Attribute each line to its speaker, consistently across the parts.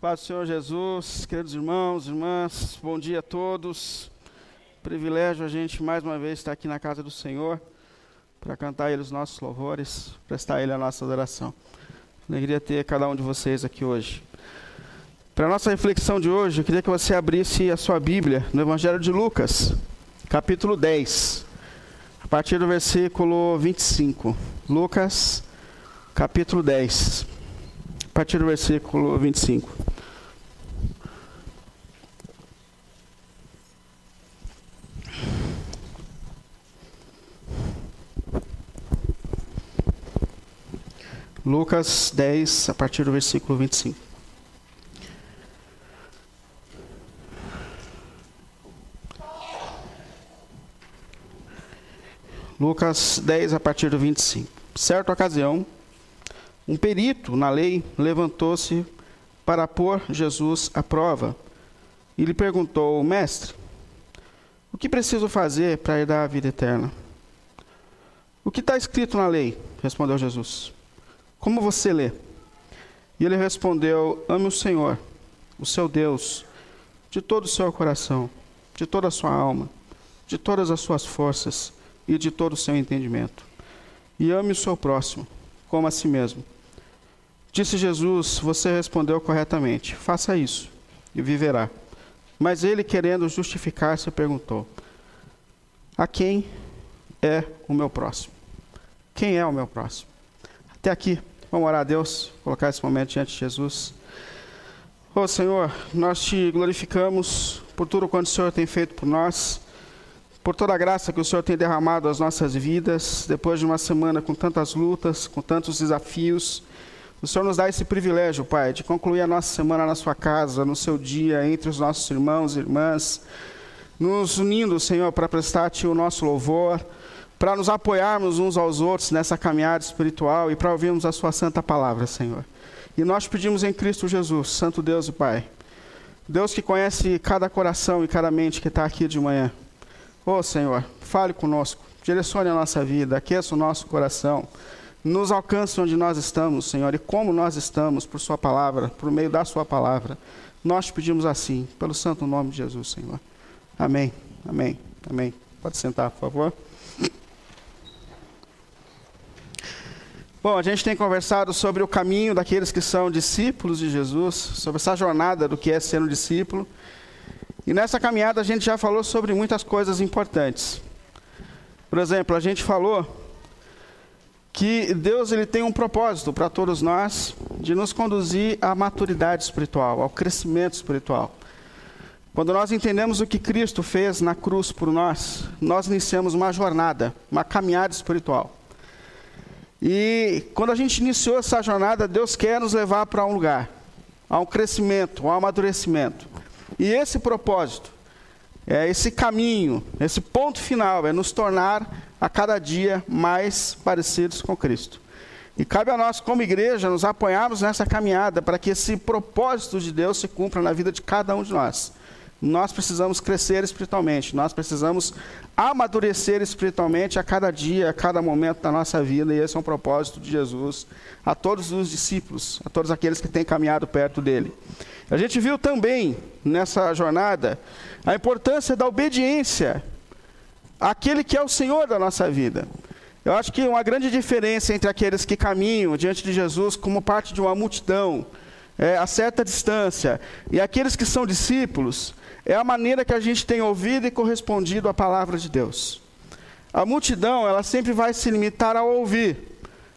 Speaker 1: Paz do Senhor Jesus, queridos irmãos, irmãs, bom dia a todos. Privilégio a gente mais uma vez estar aqui na casa do Senhor para cantar Ele os nossos louvores, prestar a Ele a nossa adoração. Alegria ter cada um de vocês aqui hoje. Para a nossa reflexão de hoje, eu queria que você abrisse a sua Bíblia no Evangelho de Lucas, capítulo 10, a partir do versículo 25. Lucas, capítulo 10, a partir do versículo 25. Lucas 10, a partir do versículo 25. Lucas 10, a partir do 25. Certa ocasião, um perito na lei levantou-se para pôr Jesus à prova e lhe perguntou: Mestre, o que preciso fazer para herdar a vida eterna? O que está escrito na lei? Respondeu Jesus. Como você lê? E ele respondeu: Ame o Senhor, o seu Deus, de todo o seu coração, de toda a sua alma, de todas as suas forças e de todo o seu entendimento. E ame o seu próximo, como a si mesmo. Disse Jesus: Você respondeu corretamente. Faça isso e viverá. Mas ele, querendo justificar-se, perguntou: A quem é o meu próximo? Quem é o meu próximo? Até aqui. Vamos orar a Deus, colocar esse momento diante de Jesus. Ô oh, Senhor, nós te glorificamos por tudo quanto o Senhor tem feito por nós, por toda a graça que o Senhor tem derramado às nossas vidas, depois de uma semana com tantas lutas, com tantos desafios. O Senhor nos dá esse privilégio, Pai, de concluir a nossa semana na sua casa, no seu dia, entre os nossos irmãos e irmãs, nos unindo, Senhor, para prestar-te o nosso louvor para nos apoiarmos uns aos outros nessa caminhada espiritual e para ouvirmos a Sua santa palavra, Senhor. E nós pedimos em Cristo Jesus, Santo Deus e Pai, Deus que conhece cada coração e cada mente que está aqui de manhã. Ô oh, Senhor, fale conosco, direcione a nossa vida, aqueça o nosso coração, nos alcance onde nós estamos, Senhor, e como nós estamos por Sua palavra, por meio da Sua palavra. Nós pedimos assim, pelo santo nome de Jesus, Senhor. Amém, amém, amém. Pode sentar, por favor. Bom, a gente tem conversado sobre o caminho daqueles que são discípulos de Jesus, sobre essa jornada do que é ser um discípulo. E nessa caminhada a gente já falou sobre muitas coisas importantes. Por exemplo, a gente falou que Deus ele tem um propósito para todos nós de nos conduzir à maturidade espiritual, ao crescimento espiritual. Quando nós entendemos o que Cristo fez na cruz por nós, nós iniciamos uma jornada, uma caminhada espiritual. E quando a gente iniciou essa jornada, Deus quer nos levar para um lugar, a um crescimento, a um amadurecimento. E esse propósito, é esse caminho, esse ponto final, é nos tornar a cada dia mais parecidos com Cristo. E cabe a nós, como igreja, nos apoiarmos nessa caminhada para que esse propósito de Deus se cumpra na vida de cada um de nós. Nós precisamos crescer espiritualmente, nós precisamos amadurecer espiritualmente a cada dia, a cada momento da nossa vida, e esse é um propósito de Jesus a todos os discípulos, a todos aqueles que têm caminhado perto dele. A gente viu também nessa jornada a importância da obediência àquele que é o Senhor da nossa vida. Eu acho que uma grande diferença entre aqueles que caminham diante de Jesus como parte de uma multidão, é, a certa distância, e aqueles que são discípulos, é a maneira que a gente tem ouvido e correspondido à palavra de Deus. A multidão, ela sempre vai se limitar ao ouvir,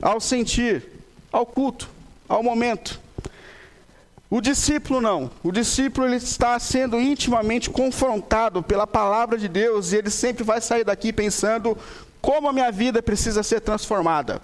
Speaker 1: ao sentir, ao culto, ao momento. O discípulo não. O discípulo ele está sendo intimamente confrontado pela palavra de Deus e ele sempre vai sair daqui pensando como a minha vida precisa ser transformada.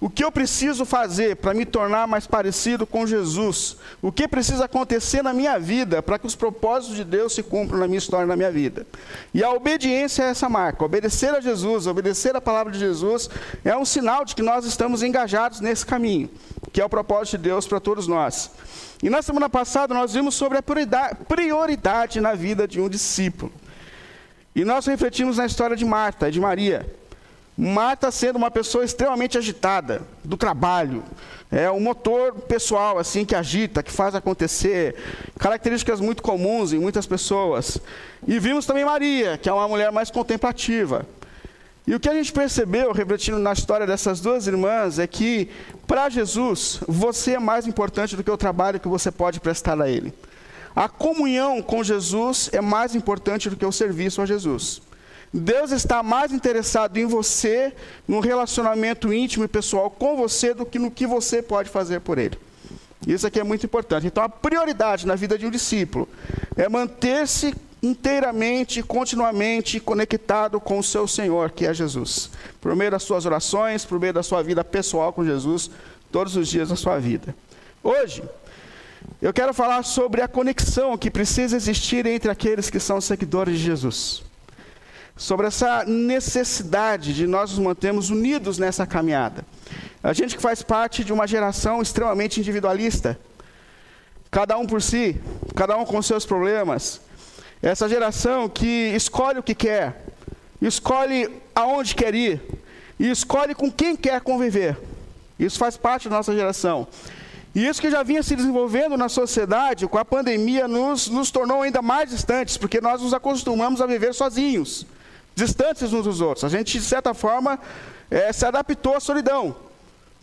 Speaker 1: O que eu preciso fazer para me tornar mais parecido com Jesus? O que precisa acontecer na minha vida para que os propósitos de Deus se cumpram na minha história, na minha vida? E a obediência é essa marca. Obedecer a Jesus, obedecer a palavra de Jesus, é um sinal de que nós estamos engajados nesse caminho, que é o propósito de Deus para todos nós. E na semana passada nós vimos sobre a prioridade na vida de um discípulo. E nós refletimos na história de Marta e de Maria. Marta sendo uma pessoa extremamente agitada do trabalho, é um motor pessoal assim que agita, que faz acontecer, características muito comuns em muitas pessoas. E vimos também Maria, que é uma mulher mais contemplativa. E o que a gente percebeu, refletindo na história dessas duas irmãs, é que, para Jesus, você é mais importante do que o trabalho que você pode prestar a Ele. A comunhão com Jesus é mais importante do que o serviço a Jesus. Deus está mais interessado em você, no relacionamento íntimo e pessoal com você, do que no que você pode fazer por Ele. Isso aqui é muito importante. Então, a prioridade na vida de um discípulo é manter-se inteiramente, continuamente conectado com o seu Senhor, que é Jesus. Por meio das suas orações, por meio da sua vida pessoal com Jesus, todos os dias da sua vida. Hoje, eu quero falar sobre a conexão que precisa existir entre aqueles que são seguidores de Jesus. Sobre essa necessidade de nós nos mantermos unidos nessa caminhada. A gente que faz parte de uma geração extremamente individualista, cada um por si, cada um com seus problemas, essa geração que escolhe o que quer, escolhe aonde quer ir, e escolhe com quem quer conviver. Isso faz parte da nossa geração. E isso que já vinha se desenvolvendo na sociedade, com a pandemia, nos, nos tornou ainda mais distantes, porque nós nos acostumamos a viver sozinhos, distantes uns dos outros. A gente, de certa forma, é, se adaptou à solidão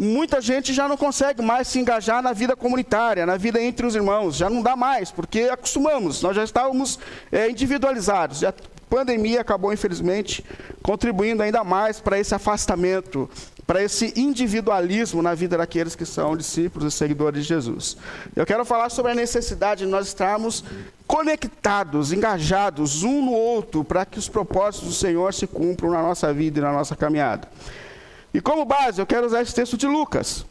Speaker 1: muita gente já não consegue mais se engajar na vida comunitária, na vida entre os irmãos, já não dá mais, porque acostumamos, nós já estávamos é, individualizados. A pandemia acabou, infelizmente, contribuindo ainda mais para esse afastamento, para esse individualismo na vida daqueles que são discípulos e seguidores de Jesus. Eu quero falar sobre a necessidade de nós estarmos conectados, engajados um no outro, para que os propósitos do Senhor se cumpram na nossa vida e na nossa caminhada. E como base, eu quero usar esse texto de Lucas,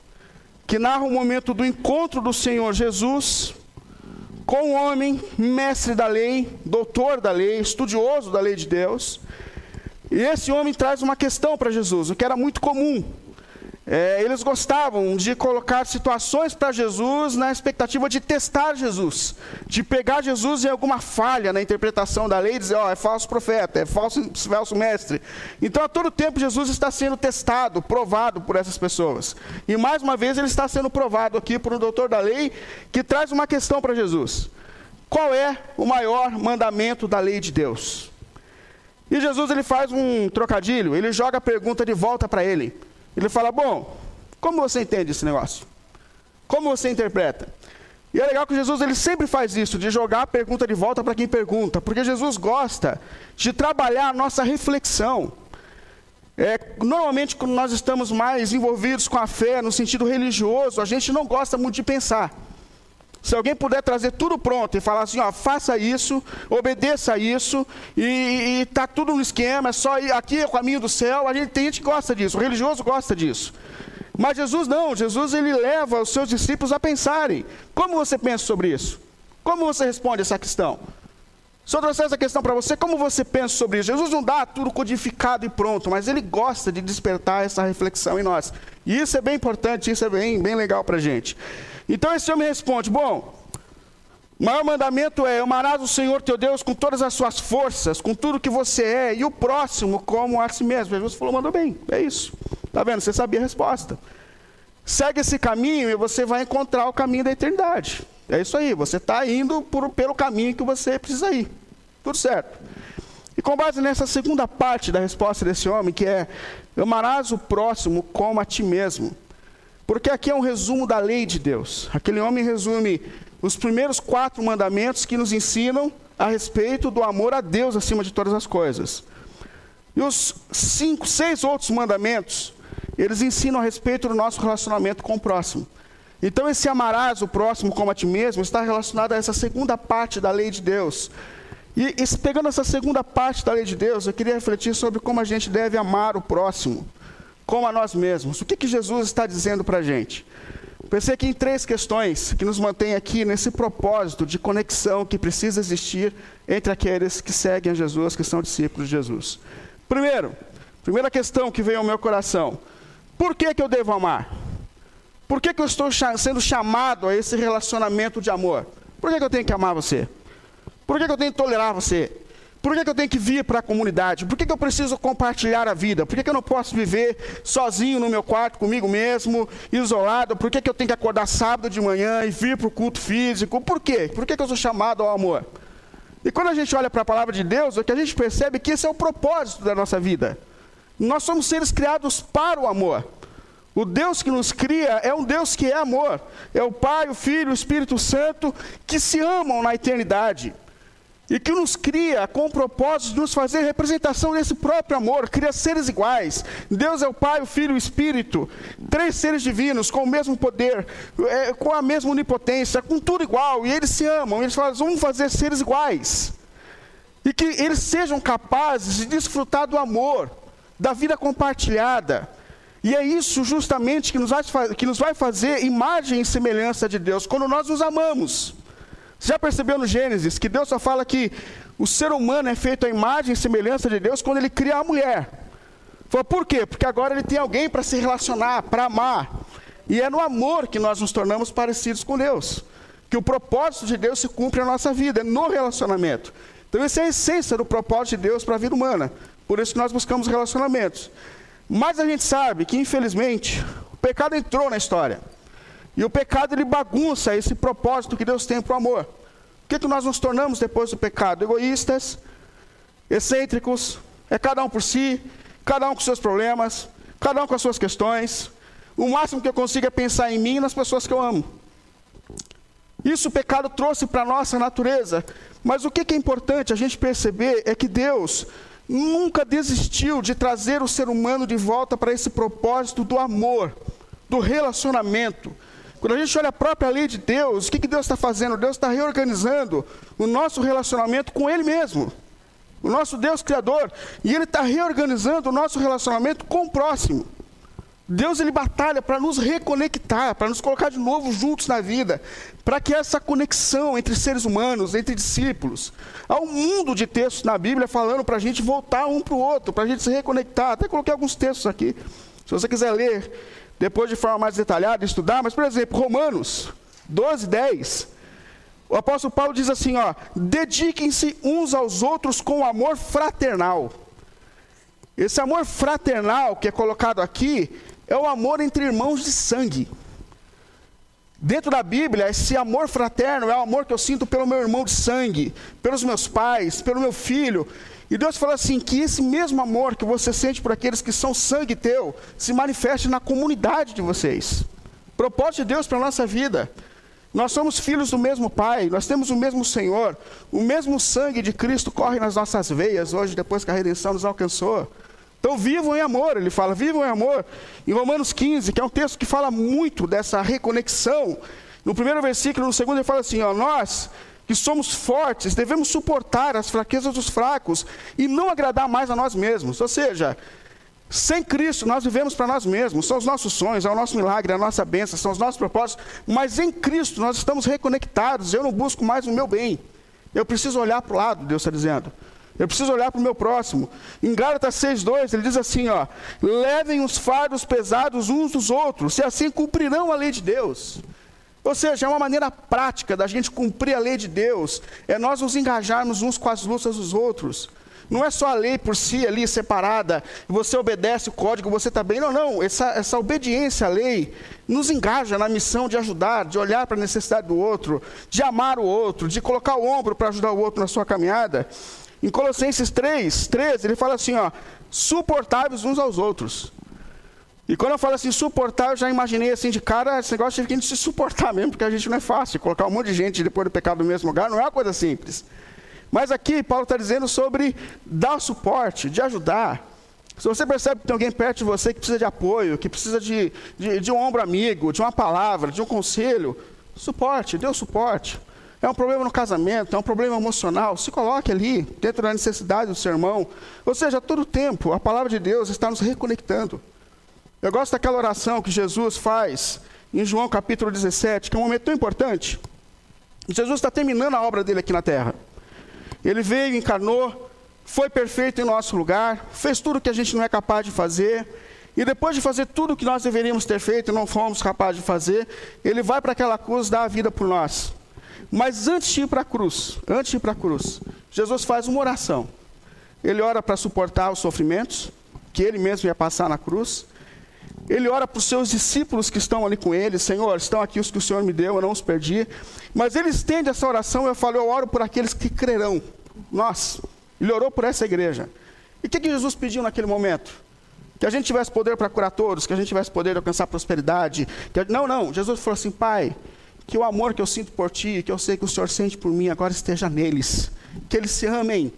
Speaker 1: que narra o momento do encontro do Senhor Jesus com o homem, mestre da lei, doutor da lei, estudioso da lei de Deus. E esse homem traz uma questão para Jesus, o que era muito comum. É, eles gostavam de colocar situações para Jesus na expectativa de testar Jesus, de pegar Jesus em alguma falha na interpretação da lei e dizer, ó, oh, é falso profeta, é falso, falso mestre. Então, a todo tempo, Jesus está sendo testado, provado por essas pessoas. E mais uma vez, ele está sendo provado aqui por um doutor da lei que traz uma questão para Jesus: qual é o maior mandamento da lei de Deus? E Jesus ele faz um trocadilho, ele joga a pergunta de volta para ele. Ele fala: Bom, como você entende esse negócio? Como você interpreta? E é legal que Jesus ele sempre faz isso, de jogar a pergunta de volta para quem pergunta, porque Jesus gosta de trabalhar a nossa reflexão. É, normalmente, quando nós estamos mais envolvidos com a fé, no sentido religioso, a gente não gosta muito de pensar. Se alguém puder trazer tudo pronto e falar assim, ó, faça isso, obedeça isso, e está tudo no esquema, é só ir aqui é o caminho do céu, a gente tem gente que gosta disso, o religioso gosta disso. Mas Jesus não, Jesus ele leva os seus discípulos a pensarem. Como você pensa sobre isso? Como você responde essa questão? Se eu trouxer essa questão para você, como você pensa sobre isso? Jesus não dá tudo codificado e pronto, mas ele gosta de despertar essa reflexão em nós. E isso é bem importante, isso é bem, bem legal para a gente. Então esse homem responde: Bom, o maior mandamento é: amarás o Senhor teu Deus com todas as suas forças, com tudo que você é, e o próximo como a si mesmo. Jesus falou: Mandou bem, é isso. Está vendo? Você sabia a resposta. Segue esse caminho e você vai encontrar o caminho da eternidade. É isso aí, você está indo por, pelo caminho que você precisa ir. Tudo certo. E com base nessa segunda parte da resposta desse homem, que é: amarás o próximo como a ti mesmo. Porque aqui é um resumo da lei de Deus. Aquele homem resume os primeiros quatro mandamentos que nos ensinam a respeito do amor a Deus acima de todas as coisas. E os cinco, seis outros mandamentos, eles ensinam a respeito do nosso relacionamento com o próximo. Então, esse amarás o próximo como a ti mesmo está relacionado a essa segunda parte da lei de Deus. E, e pegando essa segunda parte da lei de Deus, eu queria refletir sobre como a gente deve amar o próximo como a nós mesmos. O que, que Jesus está dizendo para a gente? Pensei aqui em três questões que nos mantêm aqui nesse propósito de conexão que precisa existir entre aqueles que seguem a Jesus, que são discípulos de Jesus. Primeiro, primeira questão que veio ao meu coração: por que, que eu devo amar? Por que, que eu estou sendo chamado a esse relacionamento de amor? Por que, que eu tenho que amar você? Por que, que eu tenho que tolerar você? Por que, que eu tenho que vir para a comunidade? Por que, que eu preciso compartilhar a vida? Por que, que eu não posso viver sozinho no meu quarto, comigo mesmo, isolado? Por que, que eu tenho que acordar sábado de manhã e vir para o culto físico? Por quê? Por que, que eu sou chamado ao amor? E quando a gente olha para a palavra de Deus, o que a gente percebe é que esse é o propósito da nossa vida. Nós somos seres criados para o amor. O Deus que nos cria é um Deus que é amor. É o Pai, o Filho, o Espírito Santo que se amam na eternidade e que nos cria com o propósito de nos fazer representação desse próprio amor, cria seres iguais. Deus é o Pai, o Filho e o Espírito, três seres divinos com o mesmo poder, é, com a mesma onipotência, com tudo igual, e eles se amam, eles falam, vamos fazer seres iguais. E que eles sejam capazes de desfrutar do amor, da vida compartilhada. E é isso justamente que nos vai, que nos vai fazer imagem e semelhança de Deus, quando nós nos amamos. Você já percebeu no Gênesis que Deus só fala que o ser humano é feito à imagem e semelhança de Deus quando ele cria a mulher? Falou, por quê? Porque agora ele tem alguém para se relacionar, para amar. E é no amor que nós nos tornamos parecidos com Deus. Que o propósito de Deus se cumpre na nossa vida, é no relacionamento. Então, essa é a essência do propósito de Deus para a vida humana. Por isso que nós buscamos relacionamentos. Mas a gente sabe que, infelizmente, o pecado entrou na história. E o pecado ele bagunça esse propósito que Deus tem para o amor. O que, que nós nos tornamos depois do pecado? Egoístas, excêntricos, é cada um por si, cada um com seus problemas, cada um com as suas questões. O máximo que eu consigo é pensar em mim e nas pessoas que eu amo. Isso o pecado trouxe para a nossa natureza. Mas o que, que é importante a gente perceber é que Deus nunca desistiu de trazer o ser humano de volta para esse propósito do amor, do relacionamento. Quando a gente olha a própria lei de Deus, o que, que Deus está fazendo? Deus está reorganizando o nosso relacionamento com Ele mesmo. O nosso Deus Criador. E Ele está reorganizando o nosso relacionamento com o próximo. Deus ele batalha para nos reconectar, para nos colocar de novo juntos na vida, para que essa conexão entre seres humanos, entre discípulos, há um mundo de textos na Bíblia falando para a gente voltar um para o outro, para a gente se reconectar. Até coloquei alguns textos aqui. Se você quiser ler depois de forma mais detalhada, estudar, mas, por exemplo, Romanos 12, 10. O apóstolo Paulo diz assim: ó, dediquem-se uns aos outros com amor fraternal. Esse amor fraternal que é colocado aqui é o amor entre irmãos de sangue. Dentro da Bíblia, esse amor fraterno é o amor que eu sinto pelo meu irmão de sangue, pelos meus pais, pelo meu filho. E Deus fala assim: que esse mesmo amor que você sente por aqueles que são sangue teu, se manifeste na comunidade de vocês. Propósito de Deus para a nossa vida. Nós somos filhos do mesmo Pai, nós temos o mesmo Senhor, o mesmo sangue de Cristo corre nas nossas veias hoje, depois que a redenção nos alcançou. Então vivam em amor, ele fala, vivam em amor. Em Romanos 15, que é um texto que fala muito dessa reconexão. No primeiro versículo, no segundo, ele fala assim: ó, nós que somos fortes, devemos suportar as fraquezas dos fracos e não agradar mais a nós mesmos. Ou seja, sem Cristo nós vivemos para nós mesmos, são os nossos sonhos, é o nosso milagre, é a nossa bênção, são os nossos propósitos, mas em Cristo nós estamos reconectados, eu não busco mais o meu bem. Eu preciso olhar para o lado, Deus está dizendo. Eu preciso olhar para o meu próximo. Em Gálatas 6,2, ele diz assim: ó, levem os fardos pesados uns dos outros, e assim cumprirão a lei de Deus. Ou seja, é uma maneira prática da gente cumprir a lei de Deus, é nós nos engajarmos uns com as lutas dos outros. Não é só a lei por si ali separada, você obedece o código, você está bem. Não, não. Essa, essa obediência à lei nos engaja na missão de ajudar, de olhar para a necessidade do outro, de amar o outro, de colocar o ombro para ajudar o outro na sua caminhada. Em Colossenses 3, 13, ele fala assim: ó, suportáveis uns aos outros. E quando eu falo assim, suportar, eu já imaginei assim de cara, esse negócio de a gente se suportar mesmo, porque a gente não é fácil. Colocar um monte de gente depois do pecado no mesmo lugar não é uma coisa simples. Mas aqui, Paulo está dizendo sobre dar suporte, de ajudar. Se você percebe que tem alguém perto de você que precisa de apoio, que precisa de, de, de um ombro amigo, de uma palavra, de um conselho, suporte, dê o suporte. É um problema no casamento, é um problema emocional, se coloque ali, dentro da necessidade do seu irmão. Ou seja, todo tempo, a palavra de Deus está nos reconectando. Eu gosto daquela oração que Jesus faz em João capítulo 17, que é um momento tão importante. Jesus está terminando a obra dele aqui na terra. Ele veio, encarnou, foi perfeito em nosso lugar, fez tudo o que a gente não é capaz de fazer. E depois de fazer tudo o que nós deveríamos ter feito e não fomos capazes de fazer, ele vai para aquela cruz dar a vida por nós. Mas antes de ir para a cruz, antes de ir para a cruz, Jesus faz uma oração. Ele ora para suportar os sofrimentos que ele mesmo ia passar na cruz. Ele ora para os seus discípulos que estão ali com ele, Senhor, estão aqui os que o Senhor me deu, eu não os perdi. Mas ele estende essa oração, eu falo, eu oro por aqueles que crerão. Nós, ele orou por essa igreja. E o que, que Jesus pediu naquele momento? Que a gente tivesse poder para curar todos, que a gente tivesse poder de alcançar prosperidade. Que... Não, não, Jesus falou assim, Pai, que o amor que eu sinto por ti, que eu sei que o Senhor sente por mim, agora esteja neles. Que eles se amem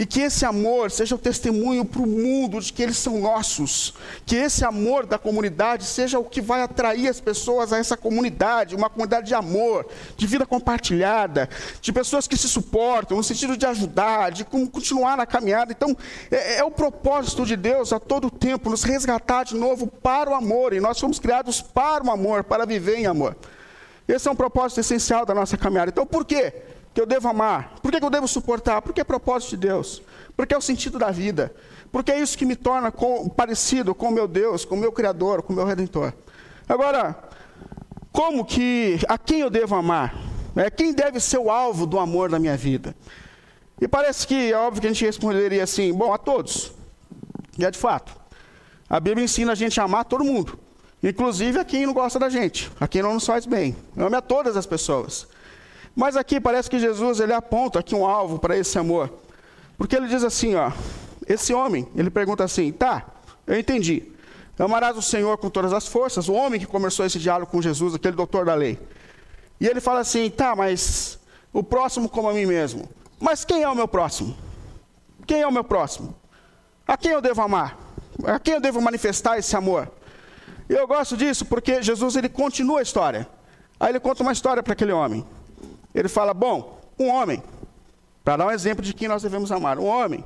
Speaker 1: e que esse amor seja o testemunho para o mundo de que eles são nossos. Que esse amor da comunidade seja o que vai atrair as pessoas a essa comunidade, uma comunidade de amor, de vida compartilhada, de pessoas que se suportam, no sentido de ajudar, de continuar na caminhada. Então, é, é o propósito de Deus a todo tempo nos resgatar de novo para o amor. E nós fomos criados para o amor, para viver em amor. Esse é um propósito essencial da nossa caminhada. Então, por quê? Que eu devo amar? Por que eu devo suportar? Porque é propósito de Deus. Porque é o sentido da vida. Porque é isso que me torna com, parecido com o meu Deus, com o meu Criador, com o meu Redentor. Agora, como que, a quem eu devo amar? É, quem deve ser o alvo do amor da minha vida? E parece que é óbvio que a gente responderia assim, bom, a todos. E é de fato. A Bíblia ensina a gente a amar todo mundo. Inclusive a quem não gosta da gente, a quem não nos faz bem. Amo a todas as pessoas. Mas aqui parece que Jesus ele aponta aqui um alvo para esse amor. Porque ele diz assim, ó, esse homem, ele pergunta assim: "Tá, eu entendi. Amarás o Senhor com todas as forças". O homem que começou esse diálogo com Jesus, aquele doutor da lei. E ele fala assim: "Tá, mas o próximo como a mim mesmo". Mas quem é o meu próximo? Quem é o meu próximo? A quem eu devo amar? A quem eu devo manifestar esse amor? E eu gosto disso porque Jesus ele continua a história. Aí ele conta uma história para aquele homem. Ele fala: Bom, um homem, para dar um exemplo de quem nós devemos amar, um homem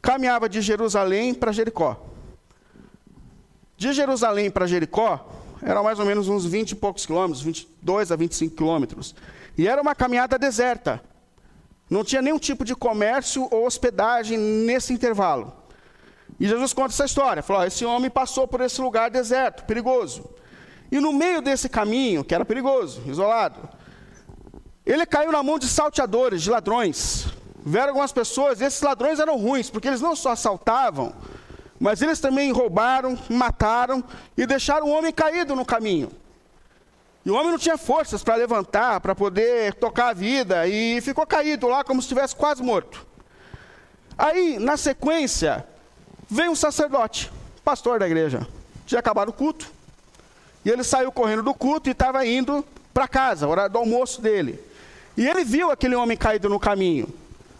Speaker 1: caminhava de Jerusalém para Jericó. De Jerusalém para Jericó, eram mais ou menos uns 20 e poucos quilômetros, 22 a 25 quilômetros. E era uma caminhada deserta. Não tinha nenhum tipo de comércio ou hospedagem nesse intervalo. E Jesus conta essa história. Falou: esse homem passou por esse lugar deserto, perigoso. E no meio desse caminho, que era perigoso, isolado, ele caiu na mão de salteadores, de ladrões. Vieram algumas pessoas, esses ladrões eram ruins, porque eles não só assaltavam, mas eles também roubaram, mataram e deixaram o homem caído no caminho. E o homem não tinha forças para levantar, para poder tocar a vida, e ficou caído lá como se estivesse quase morto. Aí, na sequência, veio um sacerdote, pastor da igreja. Tinha acabado o culto, e ele saiu correndo do culto e estava indo para casa, horário do almoço dele. E ele viu aquele homem caído no caminho.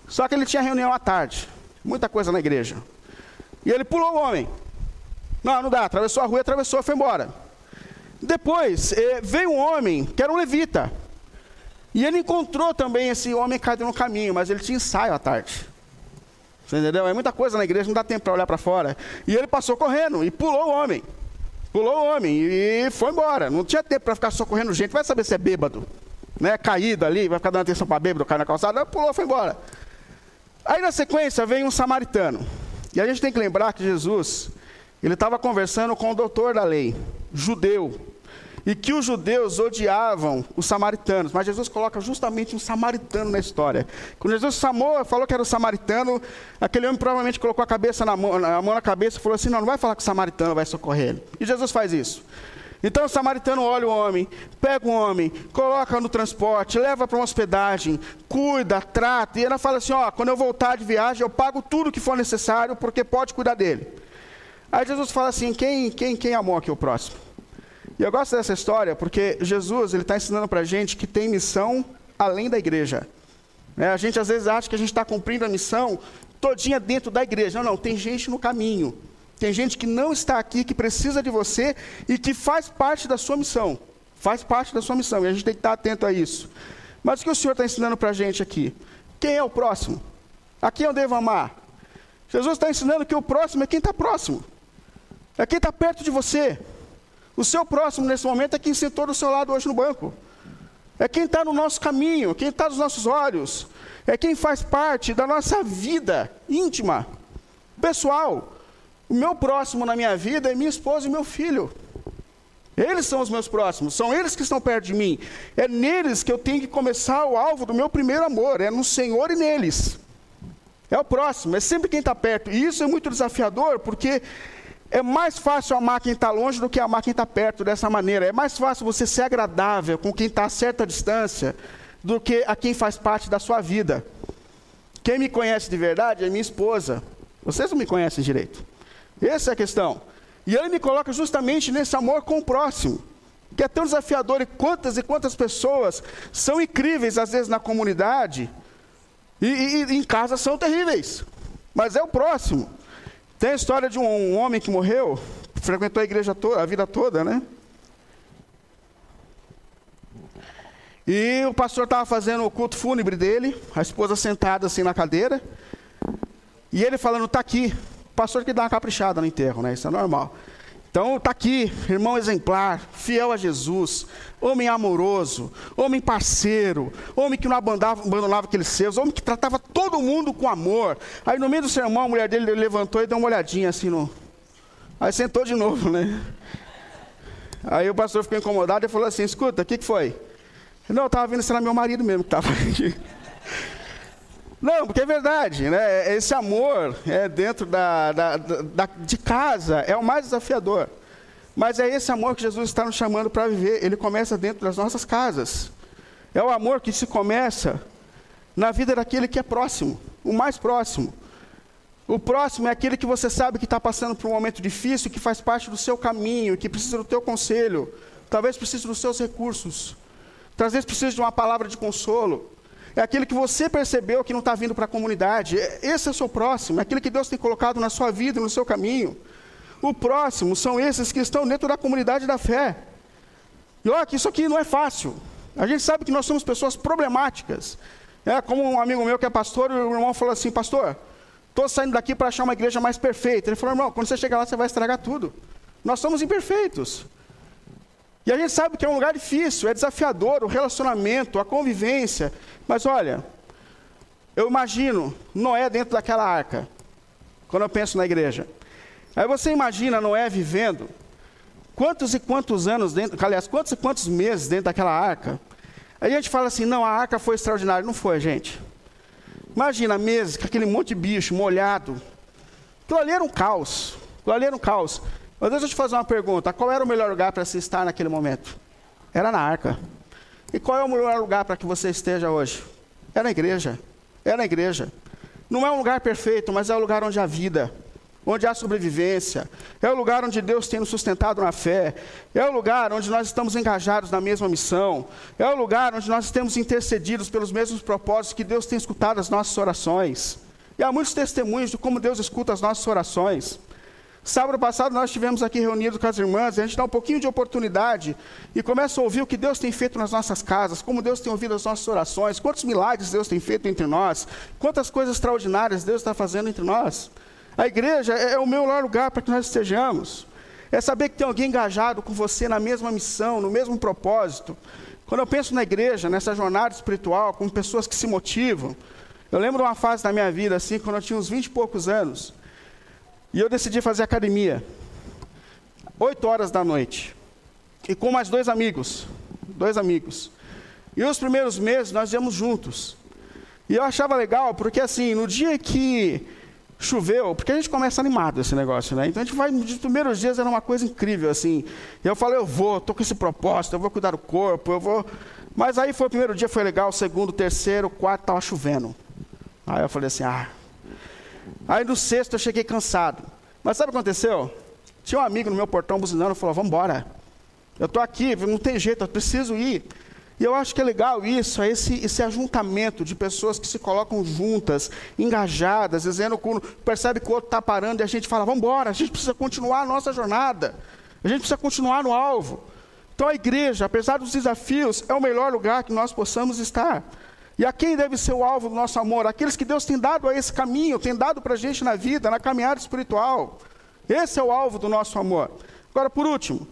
Speaker 1: Só que ele tinha reunião à tarde. Muita coisa na igreja. E ele pulou o homem. Não, não dá. Atravessou a rua, atravessou foi embora. Depois, eh, veio um homem que era um levita. E ele encontrou também esse homem caído no caminho, mas ele tinha ensaio à tarde. Você entendeu? É muita coisa na igreja, não dá tempo para olhar para fora. E ele passou correndo e pulou o homem. Pulou o homem e foi embora. Não tinha tempo para ficar socorrendo gente. Vai saber se é bêbado né, caído ali, vai ficar dando atenção para bêbado, cai na calçada, pulou, foi embora. Aí na sequência vem um samaritano. E a gente tem que lembrar que Jesus, ele estava conversando com o doutor da lei, judeu, e que os judeus odiavam os samaritanos, mas Jesus coloca justamente um samaritano na história. Quando Jesus chamou, falou que era o samaritano, aquele homem provavelmente colocou a cabeça na mão, a mão na cabeça e falou assim: não, não vai falar que o samaritano vai socorrer ele. E Jesus faz isso. Então o samaritano olha o homem, pega o homem, coloca no transporte, leva para uma hospedagem, cuida, trata, e ela fala assim: ó, quando eu voltar de viagem, eu pago tudo que for necessário, porque pode cuidar dele. Aí Jesus fala assim: quem, quem, quem amou aqui o próximo? E eu gosto dessa história porque Jesus ele está ensinando para a gente que tem missão além da igreja. É, a gente às vezes acha que a gente está cumprindo a missão todinha dentro da igreja. Não, não, tem gente no caminho. Tem gente que não está aqui, que precisa de você e que faz parte da sua missão. Faz parte da sua missão. E a gente tem que estar atento a isso. Mas o que o Senhor está ensinando para a gente aqui? Quem é o próximo? A quem eu devo amar? Jesus está ensinando que o próximo é quem está próximo. É quem está perto de você. O seu próximo nesse momento é quem sentou do seu lado hoje no banco. É quem está no nosso caminho, quem está nos nossos olhos. É quem faz parte da nossa vida íntima, pessoal. O meu próximo na minha vida é minha esposa e meu filho. Eles são os meus próximos, são eles que estão perto de mim. É neles que eu tenho que começar o alvo do meu primeiro amor, é no Senhor e neles. É o próximo, é sempre quem está perto. E isso é muito desafiador, porque é mais fácil amar quem está longe do que amar quem está perto dessa maneira. É mais fácil você ser agradável com quem está a certa distância do que a quem faz parte da sua vida. Quem me conhece de verdade é minha esposa. Vocês não me conhecem direito. Essa é a questão. E ele me coloca justamente nesse amor com o próximo, que é tão desafiador. E quantas e quantas pessoas são incríveis, às vezes, na comunidade, e, e, e em casa são terríveis. Mas é o próximo. Tem a história de um, um homem que morreu, frequentou a igreja toda, a vida toda, né? E o pastor estava fazendo o culto fúnebre dele, a esposa sentada assim na cadeira, e ele falando, está aqui. Pastor que dá uma caprichada no enterro, né? Isso é normal. Então está aqui, irmão exemplar, fiel a Jesus, homem amoroso, homem parceiro, homem que não abandonava, abandonava aqueles seus, homem que tratava todo mundo com amor. Aí no meio do sermão a mulher dele levantou e deu uma olhadinha assim no. Aí sentou de novo, né? Aí o pastor ficou incomodado e falou assim: escuta, o que, que foi? Não, eu estava vendo se era meu marido mesmo que estava aqui. Não, porque é verdade, né? Esse amor é dentro da, da, da, de casa é o mais desafiador. Mas é esse amor que Jesus está nos chamando para viver. Ele começa dentro das nossas casas. É o amor que se começa na vida daquele que é próximo, o mais próximo. O próximo é aquele que você sabe que está passando por um momento difícil, que faz parte do seu caminho, que precisa do teu conselho, talvez precise dos seus recursos. Às vezes precisa de uma palavra de consolo. É aquele que você percebeu que não está vindo para a comunidade. É, esse é o seu próximo, é aquele que Deus tem colocado na sua vida, no seu caminho. O próximo são esses que estão dentro da comunidade da fé. E olha que isso aqui não é fácil. A gente sabe que nós somos pessoas problemáticas. É como um amigo meu que é pastor, e o irmão falou assim, pastor, estou saindo daqui para achar uma igreja mais perfeita. Ele falou, irmão, quando você chegar lá, você vai estragar tudo. Nós somos imperfeitos. E a gente sabe que é um lugar difícil, é desafiador o relacionamento, a convivência. Mas olha, eu imagino Noé dentro daquela arca, quando eu penso na igreja. Aí você imagina Noé vivendo quantos e quantos anos dentro, aliás, quantos e quantos meses dentro daquela arca. Aí a gente fala assim, não, a arca foi extraordinária. Não foi, gente. Imagina meses com aquele monte de bicho molhado. Aquilo ali era um caos. Aquilo ali era um caos. Mas deixa eu te fazer uma pergunta: qual era o melhor lugar para se estar naquele momento? Era na arca. E qual é o melhor lugar para que você esteja hoje? É na igreja. É na igreja. Não é um lugar perfeito, mas é o lugar onde há vida, onde há sobrevivência. É o lugar onde Deus tem nos sustentado na fé. É o lugar onde nós estamos engajados na mesma missão. É o lugar onde nós temos intercedidos pelos mesmos propósitos que Deus tem escutado as nossas orações. E há muitos testemunhos de como Deus escuta as nossas orações. Sábado passado nós estivemos aqui reunidos com as irmãs, e a gente dá um pouquinho de oportunidade e começa a ouvir o que Deus tem feito nas nossas casas, como Deus tem ouvido as nossas orações, quantos milagres Deus tem feito entre nós, quantas coisas extraordinárias Deus está fazendo entre nós. A igreja é, é o melhor lugar para que nós estejamos. É saber que tem alguém engajado com você na mesma missão, no mesmo propósito. Quando eu penso na igreja, nessa jornada espiritual, com pessoas que se motivam, eu lembro uma fase da minha vida, assim, quando eu tinha uns 20 e poucos anos. E eu decidi fazer academia. Oito horas da noite. E com mais dois amigos. Dois amigos. E os primeiros meses nós íamos juntos. E eu achava legal, porque assim, no dia que choveu, porque a gente começa animado esse negócio, né? Então a gente vai, nos primeiros dias era uma coisa incrível, assim. E eu falei, eu vou, estou com esse propósito, eu vou cuidar do corpo, eu vou. Mas aí foi o primeiro dia, foi legal, o segundo, terceiro, quarto, estava chovendo. Aí eu falei assim, ah, Aí no sexto eu cheguei cansado. Mas sabe o que aconteceu? Tinha um amigo no meu portão buzinando, falou: Vamos embora. Eu estou aqui, não tem jeito, eu preciso ir. E eu acho que é legal isso, é esse, esse ajuntamento de pessoas que se colocam juntas, engajadas, dizendo que percebe que o outro está parando e a gente fala: Vamos embora, a gente precisa continuar a nossa jornada, a gente precisa continuar no alvo. Então a igreja, apesar dos desafios, é o melhor lugar que nós possamos estar. E a quem deve ser o alvo do nosso amor? Aqueles que Deus tem dado a esse caminho, tem dado para a gente na vida, na caminhada espiritual. Esse é o alvo do nosso amor. Agora, por último,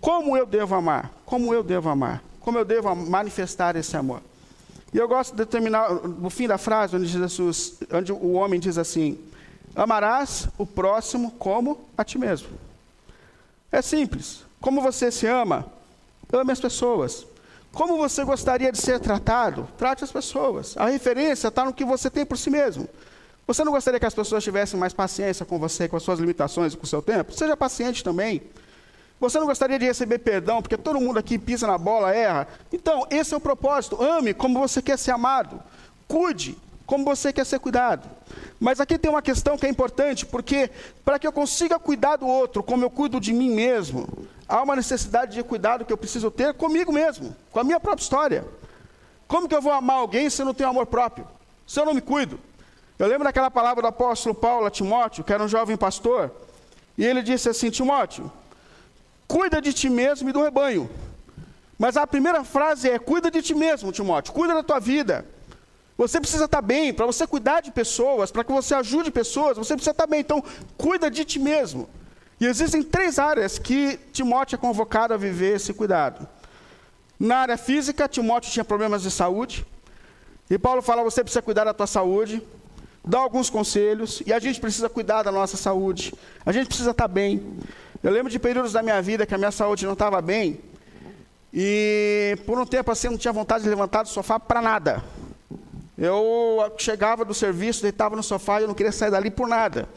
Speaker 1: como eu devo amar? Como eu devo amar? Como eu devo manifestar esse amor? E eu gosto de terminar no fim da frase, onde, Jesus, onde o homem diz assim: Amarás o próximo como a ti mesmo. É simples. Como você se ama, ame as pessoas. Como você gostaria de ser tratado? Trate as pessoas. A referência está no que você tem por si mesmo. Você não gostaria que as pessoas tivessem mais paciência com você, com as suas limitações e com o seu tempo? Seja paciente também. Você não gostaria de receber perdão, porque todo mundo aqui pisa na bola, erra? Então, esse é o propósito. Ame como você quer ser amado. Cuide como você quer ser cuidado. Mas aqui tem uma questão que é importante, porque para que eu consiga cuidar do outro como eu cuido de mim mesmo, há uma necessidade de cuidado que eu preciso ter comigo mesmo, com a minha própria história. Como que eu vou amar alguém se eu não tenho amor próprio? Se eu não me cuido? Eu lembro daquela palavra do apóstolo Paulo a Timóteo, que era um jovem pastor, e ele disse assim: Timóteo, cuida de ti mesmo e do rebanho. Mas a primeira frase é: cuida de ti mesmo, Timóteo, cuida da tua vida. Você precisa estar bem, para você cuidar de pessoas, para que você ajude pessoas, você precisa estar bem. Então, cuida de ti mesmo. E existem três áreas que Timóteo é convocado a viver esse cuidado. Na área física, Timóteo tinha problemas de saúde. E Paulo fala: você precisa cuidar da tua saúde, dá alguns conselhos, e a gente precisa cuidar da nossa saúde. A gente precisa estar bem. Eu lembro de períodos da minha vida que a minha saúde não estava bem, e por um tempo assim eu não tinha vontade de levantar do sofá para nada. Eu chegava do serviço, deitava no sofá e eu não queria sair dali por nada.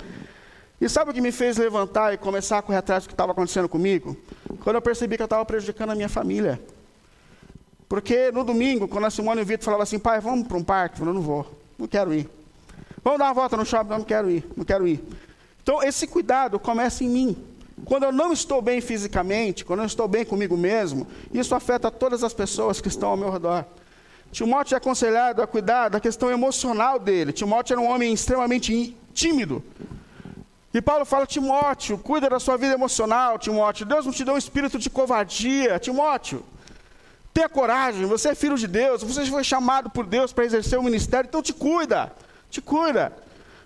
Speaker 1: E sabe o que me fez levantar e começar a correr atrás do que estava acontecendo comigo? Quando eu percebi que eu estava prejudicando a minha família. Porque no domingo, quando a Simone e o Vitor falavam assim, pai, vamos para um parque, eu falei, não vou, não quero ir. Vamos dar uma volta no shopping, não, não quero ir, não quero ir. Então, esse cuidado começa em mim. Quando eu não estou bem fisicamente, quando eu não estou bem comigo mesmo, isso afeta todas as pessoas que estão ao meu redor. Timóteo é aconselhado a cuidar da questão emocional dele. Timóteo era um homem extremamente tímido. E Paulo fala: Timóteo, cuida da sua vida emocional, Timóteo. Deus não te deu um espírito de covardia, Timóteo. Tenha coragem, você é filho de Deus, você foi chamado por Deus para exercer o ministério, então te cuida, te cuida.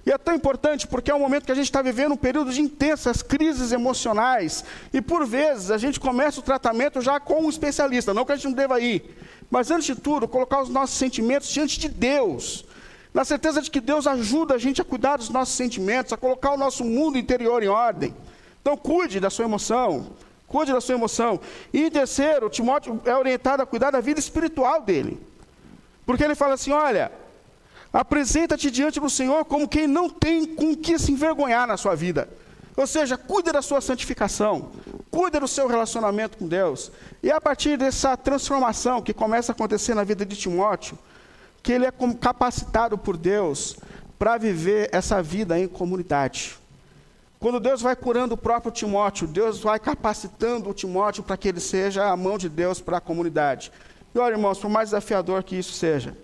Speaker 1: E é tão importante porque é um momento que a gente está vivendo um período de intensas crises emocionais. E por vezes a gente começa o tratamento já com um especialista, não que a gente não deva ir. Mas antes de tudo, colocar os nossos sentimentos diante de Deus. Na certeza de que Deus ajuda a gente a cuidar dos nossos sentimentos, a colocar o nosso mundo interior em ordem. Então cuide da sua emoção. Cuide da sua emoção. E terceiro, Timóteo é orientado a cuidar da vida espiritual dele. Porque ele fala assim: olha, Apresenta-te diante do Senhor como quem não tem com que se envergonhar na sua vida. Ou seja, cuida da sua santificação, cuida do seu relacionamento com Deus. E é a partir dessa transformação que começa a acontecer na vida de Timóteo, que ele é capacitado por Deus para viver essa vida em comunidade. Quando Deus vai curando o próprio Timóteo, Deus vai capacitando o Timóteo para que ele seja a mão de Deus para a comunidade. E olha, irmãos, por mais desafiador que isso seja,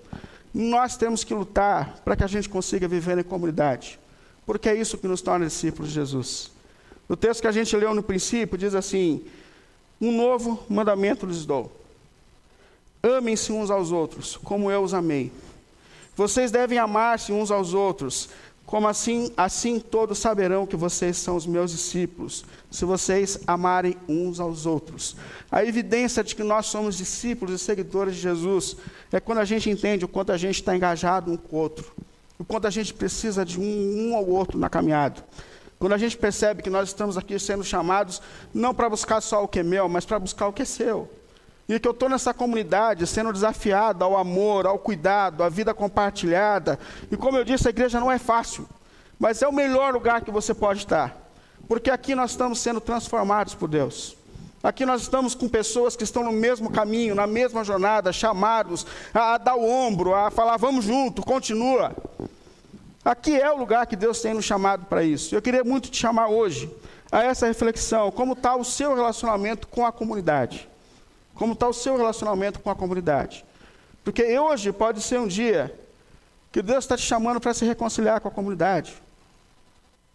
Speaker 1: nós temos que lutar para que a gente consiga viver em comunidade, porque é isso que nos torna discípulos de Jesus. O texto que a gente leu no princípio diz assim: Um novo mandamento lhes dou. Amem-se uns aos outros, como eu os amei. Vocês devem amar-se uns aos outros, como assim, assim todos saberão que vocês são os meus discípulos, se vocês amarem uns aos outros. A evidência de que nós somos discípulos e seguidores de Jesus é quando a gente entende o quanto a gente está engajado um com o outro, o quanto a gente precisa de um, um ao outro na caminhada. Quando a gente percebe que nós estamos aqui sendo chamados não para buscar só o que é meu, mas para buscar o que é seu. E que eu estou nessa comunidade sendo desafiado ao amor, ao cuidado, à vida compartilhada. E como eu disse, a igreja não é fácil, mas é o melhor lugar que você pode estar. Porque aqui nós estamos sendo transformados por Deus. Aqui nós estamos com pessoas que estão no mesmo caminho, na mesma jornada, chamados a, a dar o ombro, a falar, vamos junto, continua. Aqui é o lugar que Deus tem nos chamado para isso. Eu queria muito te chamar hoje a essa reflexão: como está o seu relacionamento com a comunidade? Como está o seu relacionamento com a comunidade? Porque hoje pode ser um dia que Deus está te chamando para se reconciliar com a comunidade,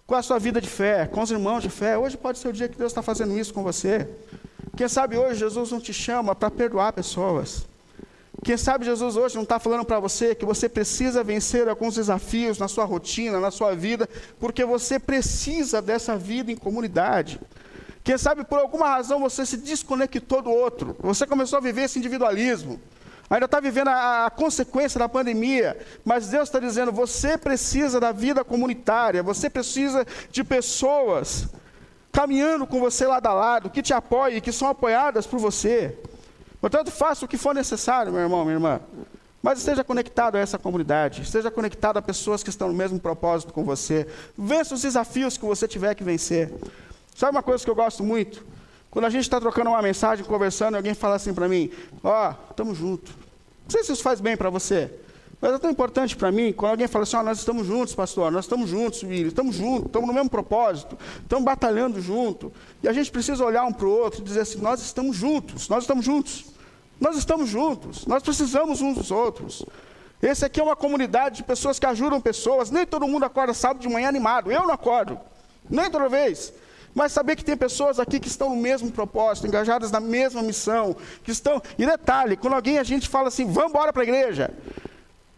Speaker 1: com a sua vida de fé, com os irmãos de fé. Hoje pode ser o dia que Deus está fazendo isso com você. Quem sabe hoje Jesus não te chama para perdoar pessoas. Quem sabe Jesus hoje não está falando para você que você precisa vencer alguns desafios na sua rotina, na sua vida, porque você precisa dessa vida em comunidade. Quem sabe por alguma razão você se desconectou do outro, você começou a viver esse individualismo, ainda está vivendo a, a, consequência da pandemia, mas Deus está dizendo: você precisa da vida comunitária, você precisa de pessoas caminhando com você lado a lado, que te apoiem, que são apoiadas por você. Portanto, faça o que for necessário, meu irmão, minha irmã. Mas esteja conectado a essa comunidade, esteja conectado a pessoas que estão no mesmo propósito com você. Vença os desafios que você tiver que vencer. Sabe uma coisa que eu gosto muito? Quando a gente está trocando uma mensagem, conversando, e alguém fala assim para mim: Ó, oh, estamos juntos. Não sei se isso faz bem para você, mas é tão importante para mim quando alguém fala assim: oh, nós estamos juntos, pastor, nós estamos juntos, filho, estamos juntos, estamos no mesmo propósito, estamos batalhando junto. E a gente precisa olhar um para o outro e dizer assim: nós estamos juntos, nós estamos juntos. Nós estamos juntos, nós precisamos uns dos outros. Esse aqui é uma comunidade de pessoas que ajudam pessoas. Nem todo mundo acorda sábado de manhã animado. Eu não acordo, nem toda vez. Mas saber que tem pessoas aqui que estão no mesmo propósito, engajadas na mesma missão, que estão. E detalhe, quando alguém a gente fala assim, vamos embora para a igreja,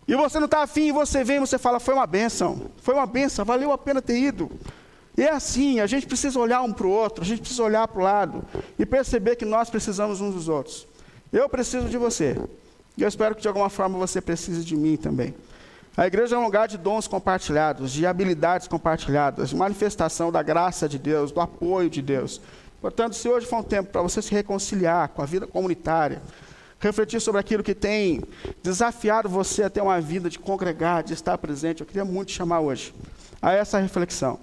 Speaker 1: e você não está afim, e você vem e você fala, foi uma benção, foi uma benção, valeu a pena ter ido. E é assim, a gente precisa olhar um para o outro, a gente precisa olhar para o lado e perceber que nós precisamos uns dos outros. Eu preciso de você. E eu espero que de alguma forma você precise de mim também. A igreja é um lugar de dons compartilhados, de habilidades compartilhadas, de manifestação da graça de Deus, do apoio de Deus. Portanto, se hoje for um tempo para você se reconciliar com a vida comunitária, refletir sobre aquilo que tem desafiado você a ter uma vida de congregar, de estar presente, eu queria muito chamar hoje a essa reflexão.